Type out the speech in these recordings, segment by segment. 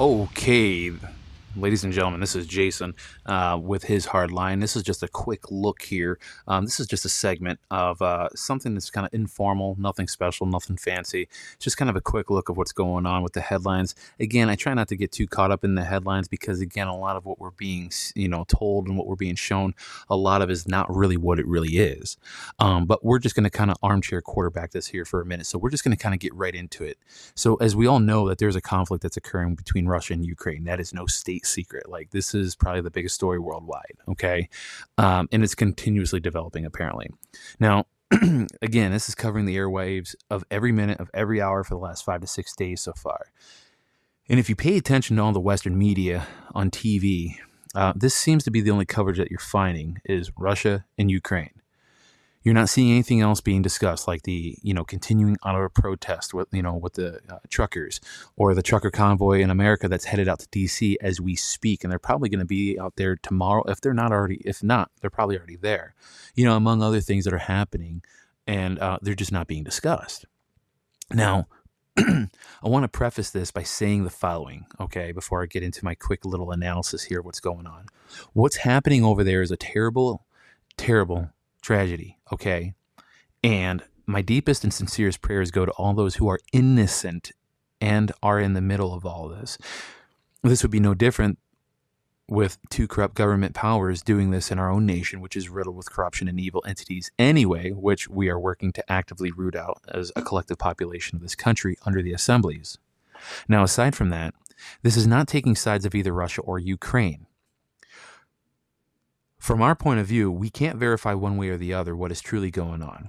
Okay, ladies and gentlemen, this is Jason uh, with his hard line. This is just a quick look here. Um, this is just a segment of uh, something that's kind of informal, nothing special, nothing fancy. Just kind of a quick look of what's going on with the headlines. Again, I try not to get too caught up in the headlines because, again, a lot of what we're being, you know, told and what we're being shown, a lot of is not really what it really is. Um, but we're just going to kind of armchair quarterback this here for a minute. So we're just going to kind of get right into it. So as we all know, that there's a conflict that's occurring between Russia and Ukraine. That is no state secret. Like this is probably the biggest story worldwide. Okay, um, and it's continuously developing apparently. Now, again, this is covering the airwaves of every minute of every hour for the last five to six days so far. And if you pay attention to all the Western media on TV, uh, this seems to be the only coverage that you're finding is Russia and Ukraine you're not seeing anything else being discussed, like the you know continuing Ottawa protest with you know with the uh, truckers or the trucker convoy in America that's headed out to D.C. as we speak, and they're probably going to be out there tomorrow if they're not already. If not, they're probably already there. You know, among other things that are happening, and uh, they're just not being discussed. Now, I want to preface this by saying the following, okay, before I get into my quick little analysis here of what's going on. What's happening over there is a terrible, terrible tragedy, okay? And my deepest and sincerest prayers go to all those who are innocent and are in the middle of all this. This would be no different with two corrupt government powers doing this in our own nation, which is riddled with corruption and evil entities anyway, which we are working to actively root out as a collective population of this country under the assemblies. Now, aside from that, this is not taking sides of either Russia or Ukraine. From our point of view, we can't verify one way or the other what is truly going on.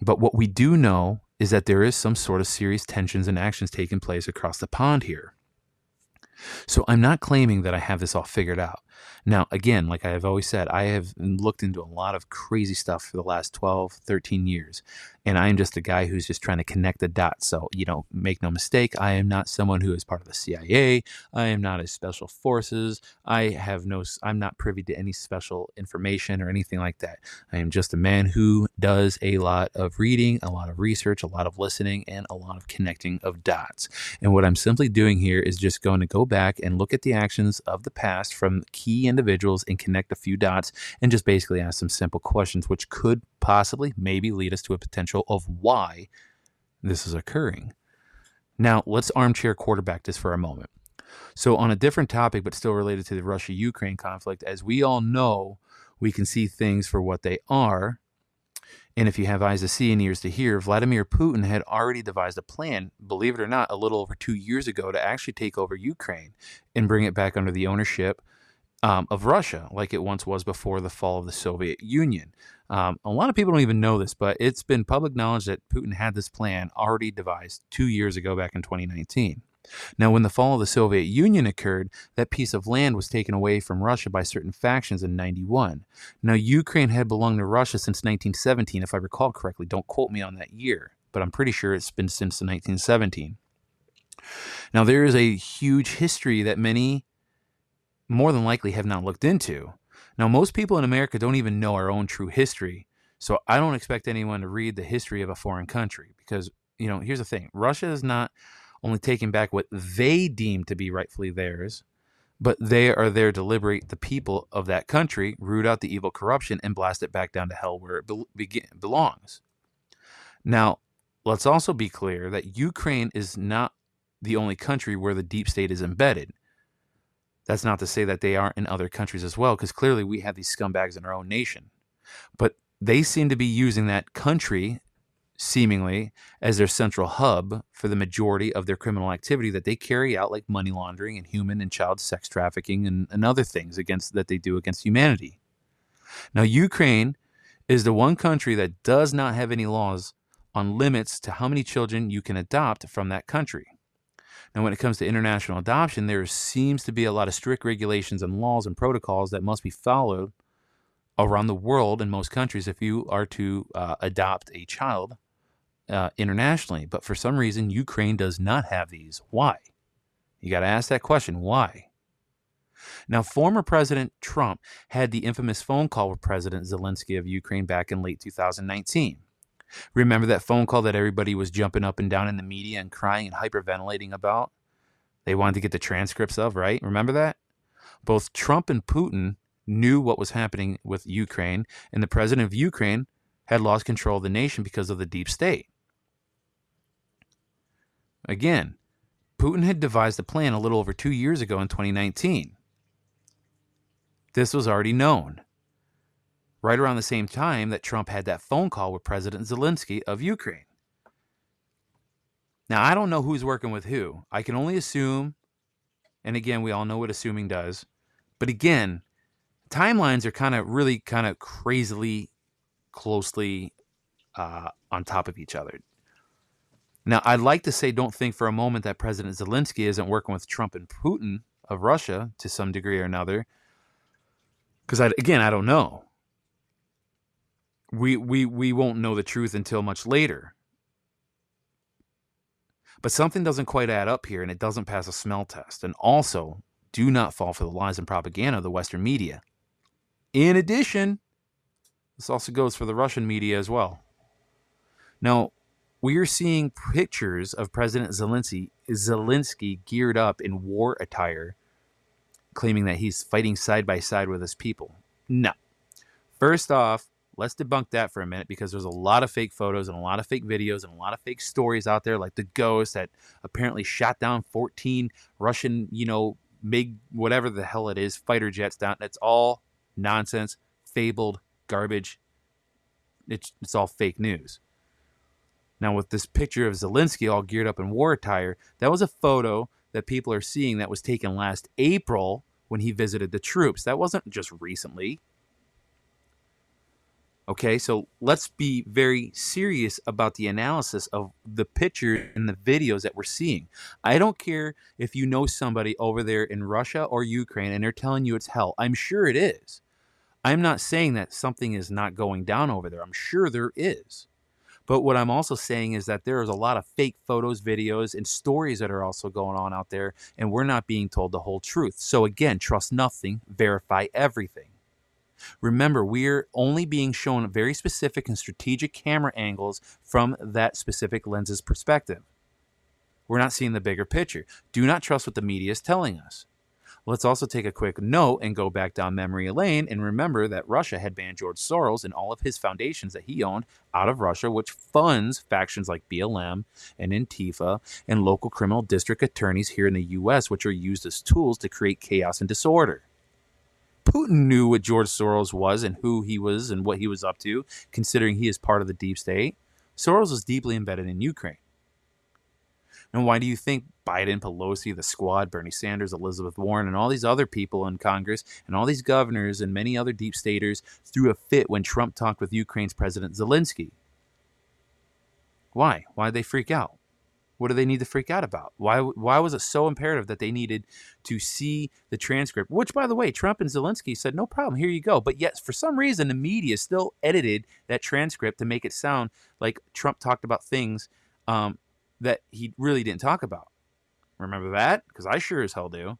But what we do know is that there is some sort of serious tensions and actions taking place across the pond here. So I'm not claiming that I have this all figured out. Now, again, like I have always said, I have looked into a lot of crazy stuff for the last 12, 13 years. And I am just a guy who's just trying to connect the dots. So, you know, make no mistake, I am not someone who is part of the CIA. I am not a special forces. I have no, I'm not privy to any special information or anything like that. I am just a man who does a lot of reading, a lot of research, a lot of listening, and a lot of connecting of dots. And what I'm simply doing here is just going to go back and look at the actions of the past from key individuals and connect a few dots and just basically ask some simple questions, which could possibly, maybe lead us to a potential of why this is occurring. Now, let's armchair quarterback this for a moment. So, on a different topic, but still related to the Russia Ukraine conflict, as we all know, we can see things for what they are. And if you have eyes to see and ears to hear, Vladimir Putin had already devised a plan, believe it or not, a little over two years ago to actually take over Ukraine and bring it back under the ownership um, of Russia, like it once was before the fall of the Soviet Union. Um, a lot of people don't even know this, but it's been public knowledge that Putin had this plan already devised two years ago, back in 2019. Now, when the fall of the Soviet Union occurred, that piece of land was taken away from Russia by certain factions in 91. Now, Ukraine had belonged to Russia since 1917, if I recall correctly. Don't quote me on that year, but I'm pretty sure it's been since 1917. Now, there is a huge history that many more than likely have not looked into. Now, most people in America don't even know our own true history. So I don't expect anyone to read the history of a foreign country because, you know, here's the thing Russia is not only taking back what they deem to be rightfully theirs, but they are there to liberate the people of that country, root out the evil corruption, and blast it back down to hell where it be- belongs. Now, let's also be clear that Ukraine is not the only country where the deep state is embedded. That's not to say that they aren't in other countries as well, because clearly we have these scumbags in our own nation. But they seem to be using that country seemingly as their central hub for the majority of their criminal activity that they carry out, like money laundering and human and child sex trafficking and, and other things against that they do against humanity. Now, Ukraine is the one country that does not have any laws on limits to how many children you can adopt from that country. Now, when it comes to international adoption, there seems to be a lot of strict regulations and laws and protocols that must be followed around the world in most countries if you are to uh, adopt a child uh, internationally. But for some reason, Ukraine does not have these. Why? You got to ask that question. Why? Now, former President Trump had the infamous phone call with President Zelensky of Ukraine back in late 2019. Remember that phone call that everybody was jumping up and down in the media and crying and hyperventilating about? they wanted to get the transcripts of, right? Remember that? Both Trump and Putin knew what was happening with Ukraine, and the president of Ukraine had lost control of the nation because of the deep state. Again, Putin had devised a plan a little over two years ago in 2019. This was already known. Right around the same time that Trump had that phone call with President Zelensky of Ukraine. Now, I don't know who's working with who. I can only assume, and again, we all know what assuming does. But again, timelines are kind of really kind of crazily closely uh, on top of each other. Now, I'd like to say, don't think for a moment that President Zelensky isn't working with Trump and Putin of Russia to some degree or another, because again, I don't know. We we we won't know the truth until much later. But something doesn't quite add up here, and it doesn't pass a smell test. And also, do not fall for the lies and propaganda of the Western media. In addition, this also goes for the Russian media as well. Now, we are seeing pictures of President Zelensky, Zelensky geared up in war attire, claiming that he's fighting side by side with his people. No. First off, let's debunk that for a minute because there's a lot of fake photos and a lot of fake videos and a lot of fake stories out there, like the ghost that apparently shot down 14 Russian, you know, MiG, whatever the hell it is, fighter jets down. That's all nonsense, fabled garbage. It's, it's all fake news. Now, with this picture of Zelensky all geared up in war attire, that was a photo that people are seeing that was taken last April when he visited the troops. That wasn't just recently. Okay, so let's be very serious about the analysis of the pictures and the videos that we're seeing. I don't care if you know somebody over there in Russia or Ukraine and they're telling you it's hell. I'm sure it is. I'm not saying that something is not going down over there. I'm sure there is. But what I'm also saying is that there is a lot of fake photos, videos, and stories that are also going on out there, and we're not being told the whole truth. So, again, trust nothing, verify everything. Remember, we're only being shown very specific and strategic camera angles from that specific lens's perspective. We're not seeing the bigger picture. Do not trust what the media is telling us. Let's also take a quick note and go back down memory lane and remember that Russia had banned George Soros and all of his foundations that he owned out of Russia, which funds factions like BLM and Antifa and local criminal district attorneys here in the US, which are used as tools to create chaos and disorder. Putin knew what George Soros was and who he was and what he was up to, considering he is part of the deep state. Soros was deeply embedded in Ukraine. And why do you think Biden, Pelosi, the squad, Bernie Sanders, Elizabeth Warren, and all these other people in Congress, and all these governors and many other deep staters threw a fit when Trump talked with Ukraine's President Zelensky? Why? Why did they freak out? What do they need to freak out about? Why, why was it so imperative that they needed to see the transcript? Which, by the way, Trump and Zelensky said, no problem, here you go. But yet, for some reason, the media still edited that transcript to make it sound like Trump talked about things um, that he really didn't talk about. Remember that? Because I sure as hell do.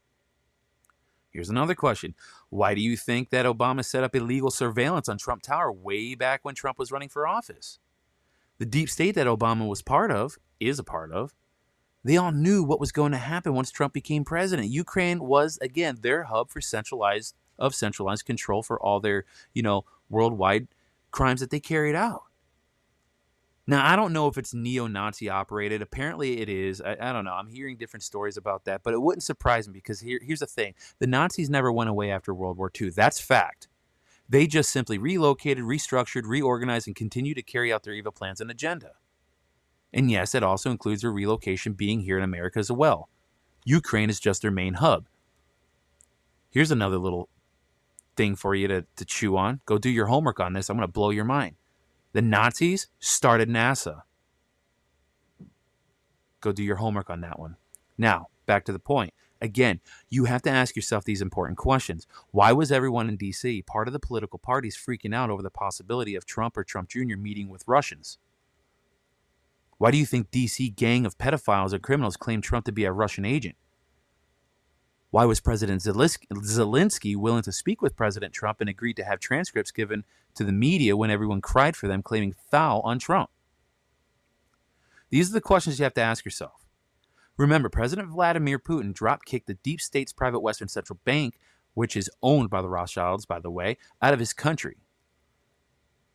Here's another question. Why do you think that Obama set up illegal surveillance on Trump Tower way back when Trump was running for office? The deep state that Obama was part of, is a part of, they all knew what was going to happen once Trump became president. Ukraine was again their hub for centralized of centralized control for all their, you know, worldwide crimes that they carried out. Now, I don't know if it's neo Nazi operated. Apparently, it is. I, I, don't know. I'm hearing different stories about that, but it wouldn't surprise me because here, here's the thing the Nazis never went away after World War II. That's fact. They just simply relocated, restructured, reorganized, and continue to carry out their evil plans and agenda. And yes, it also includes their relocation being here in America as well. Ukraine is just their main hub. Here's another little thing for you to, to chew on. Go do your homework on this. I'm going to blow your mind. The Nazis started NASA. Go do your homework on that one. Now, back to the point. Again, you have to ask yourself these important questions. Why was everyone in DC, part of the political parties, freaking out over the possibility of Trump or Trump Jr. meeting with Russians? Why do you think DC gang of pedophiles and criminals claimed Trump to be a Russian agent? Why was President Zelensky willing to speak with President Trump and agreed to have transcripts given to the media when everyone cried for them, claiming foul on Trump? These are the questions you have to ask yourself. Remember, President Vladimir Putin drop kicked the deep state's private Western Central Bank, which is owned by the Rothschilds, by the way, out of his country.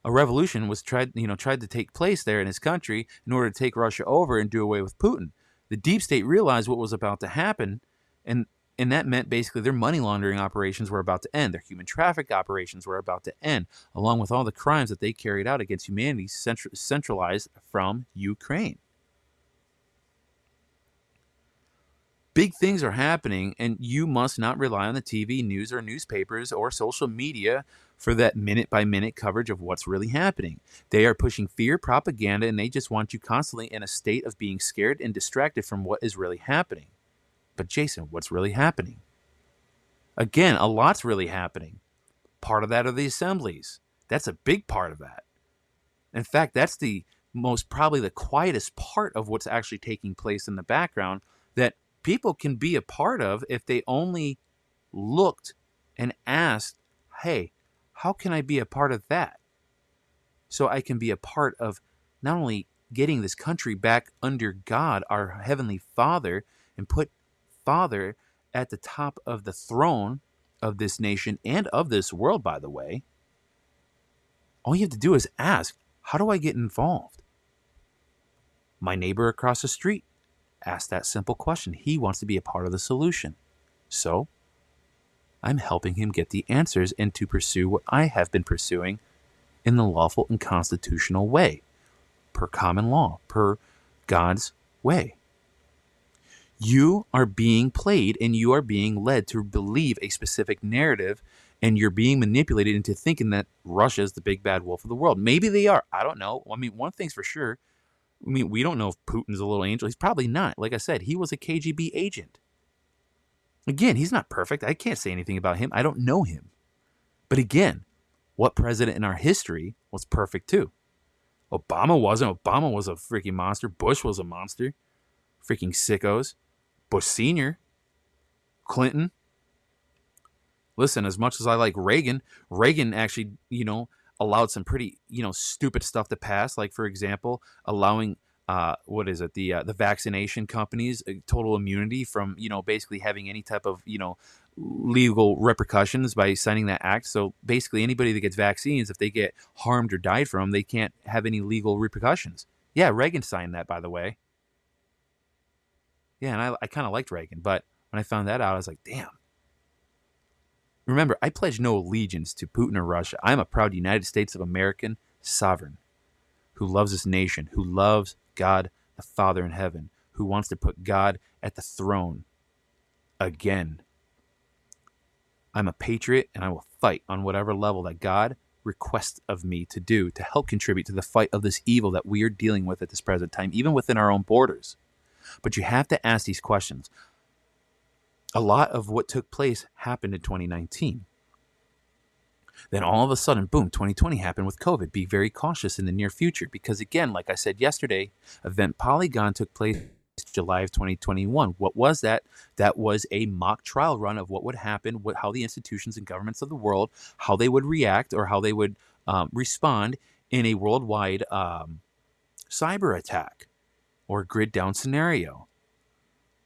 A revolution was tried, you know, tried to take place there in his country in order to take Russia over and do away with Putin. The deep state realized what was about to happen, and and that meant basically their money laundering operations were about to end. Their human traffic operations were about to end, along with all the crimes that they carried out against humanity centralized from Ukraine. Big things are happening, and you must not rely on the TV, news, or newspapers or social media for that minute by minute coverage of what's really happening. They are pushing fear propaganda, and they just want you constantly in a state of being scared and distracted from what is really happening. But Jason, what's really happening? Again, a lot's really happening. Part of that are the assemblies. That's a big part of that. In fact, that's the most probably the quietest part of what's actually taking place in the background that people can be a part of if they only looked and asked, hey, how can I be a part of that? So I can be a part of not only getting this country back under God, our Heavenly Father, and put Father at the top of the throne of this nation and of this world, by the way, all you have to do is ask, How do I get involved? My neighbor across the street asked that simple question. He wants to be a part of the solution. So, I'm helping him get the answers and to pursue what I have been pursuing in the lawful and constitutional way, per common law, per God's way. You are being played and you are being led to believe a specific narrative and you're being manipulated into thinking that Russia is the big bad wolf of the world. Maybe they are. I don't know. I mean, one thing's for sure. I mean, we don't know if Putin's a little angel. He's probably not. Like I said, he was a KGB agent. Again, he's not perfect. I can't say anything about him. I don't know him. But again, what president in our history was perfect too? Obama wasn't. Obama was a freaking monster. Bush was a monster. Freaking sickos. Bush Sr., Clinton. Listen, as much as I like Reagan, Reagan actually, you know, allowed some pretty, you know, stupid stuff to pass. Like, for example, allowing uh, what is it the uh, the vaccination companies uh, total immunity from you know basically having any type of you know legal repercussions by signing that act. So basically, anybody that gets vaccines, if they get harmed or died from, they can't have any legal repercussions. Yeah, Reagan signed that, by the way. Yeah, and I, I kind of liked Reagan, but when I found that out, I was like, damn. Remember, I pledge no allegiance to Putin or Russia. I am a proud United States of American sovereign who loves this nation, who loves God the Father in heaven, who wants to put God at the throne again. I'm a patriot and I will fight on whatever level that God requests of me to do to help contribute to the fight of this evil that we are dealing with at this present time, even within our own borders. But you have to ask these questions. A lot of what took place happened in 2019. Then all of a sudden, boom, 2020 happened with COVID. Be very cautious in the near future because, again, like I said yesterday, Event Polygon took place July of 2021. What was that? That was a mock trial run of what would happen, what, how the institutions and governments of the world, how they would react or how they would um, respond in a worldwide um, cyber attack or grid down scenario.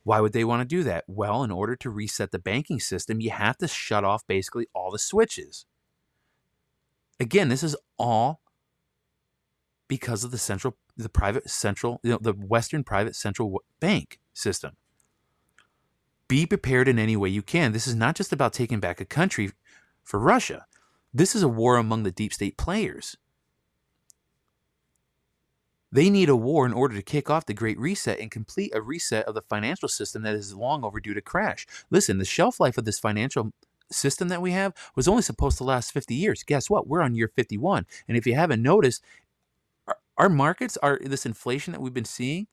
Why would they want to do that? Well, in order to reset the banking system, you have to shut off basically all the switches. Again, this is all because of the central, the private central, you know, the Western private central bank system. Be prepared in any way you can. This is not just about taking back a country for Russia. This is a war among the deep state players. They need a war in order to kick off the Great Reset and complete a reset of the financial system that is long overdue to crash. Listen, the shelf life of this financial system that we have was only supposed to last 50 years. Guess what? We're on year 51. And if you haven't noticed, our, markets are this inflation that we've been seeing.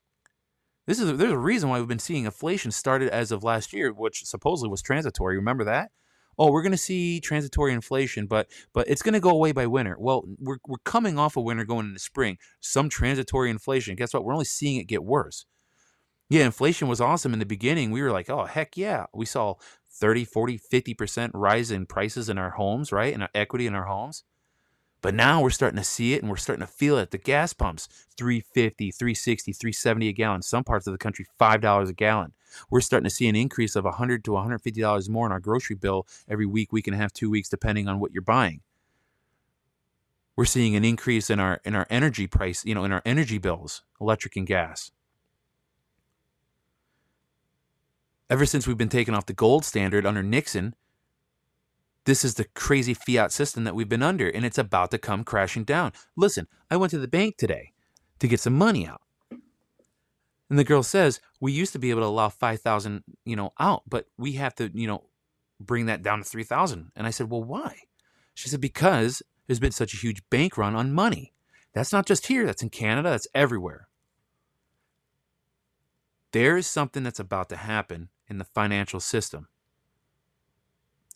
This is there's a reason why we've been seeing inflation started as of last year, which supposedly was transitory. Remember that? Oh, we're going to see transitory inflation, but but it's going to go away by winter. Well, we're we're coming off of winter going into spring. Some transitory inflation. Guess what? We're only seeing it get worse. Yeah, inflation was awesome in the beginning. We were like, oh, heck yeah. We saw 30, 40, 50% rise in prices in our homes, right? In our equity in our homes. But now we're starting to see it and we're starting to feel it at the gas pumps 350, 360, 370 a gallon. Some parts of the country, $5 a gallon. We're starting to see an increase of 100 to $150 more in our grocery bill every week, week and a half, two weeks, depending on what you're buying. We're seeing an increase in our in our energy price, you know, in our energy bills, electric and gas. Ever since we've been taken off the gold standard under Nixon, this is the crazy fiat system that we've been under, and it's about to come crashing down. Listen, I went to the bank today to get some money out. And the girl says, "We used to be able to allow 5,000, you know, out, but we have to, you know, bring that down to 3,000." And I said, "Well, why?" She said, "Because there's been such a huge bank run on money. That's not just here, that's in Canada, that's everywhere." There is something that's about to happen in the financial system.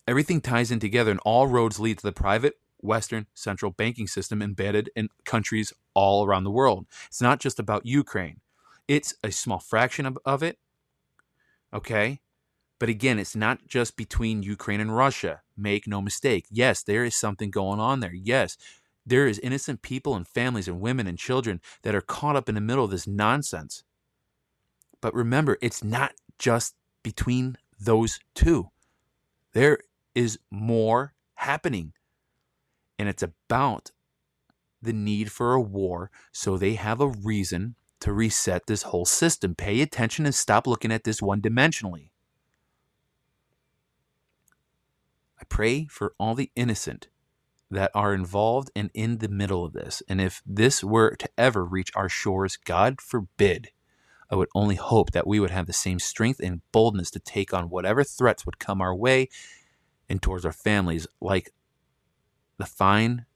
Everything ties in together, and all roads lead to the private Western central banking system embedded in countries all around the world. It's not just about Ukraine, it's a small fraction of, of it. Okay? But again, it's not just between Ukraine and Russia. Make no mistake. Yes, there is something going on there. Yes, there is innocent people and families and women and children that are caught up in the middle of this nonsense. But remember, it's not just between those two. There is more happening. And it's about the need for a war so they have a reason to reset this whole system. Pay attention and stop looking at this one dimensionally. I pray for all the innocent that are involved and in the middle of this. And if this were to ever reach our shores, God forbid, I would only hope that we would have the same strength and boldness to take on whatever threats would come our way and towards our families, like the fine,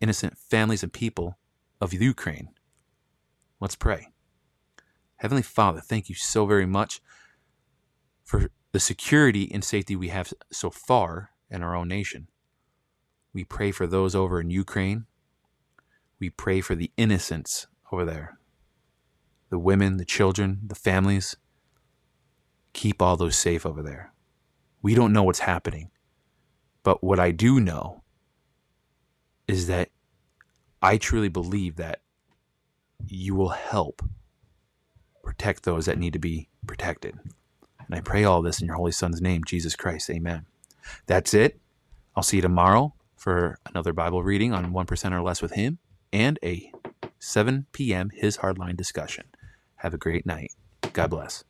innocent families and people of Ukraine. Let's pray. Heavenly Father, thank you so very much for the security and safety we have so far in our own nation. We pray for those over in Ukraine. We pray for the innocents over there the women, the children, the families. Keep all those safe over there. We don't know what's happening. But what I do know is that I truly believe that you will help protect those that need to be protected. And I pray all this in your Holy Son's name, Jesus Christ. Amen. That's it. I'll see you tomorrow for another Bible reading on 1% or less with Him and a 7 p.m. His Hardline discussion. Have a great night. God bless.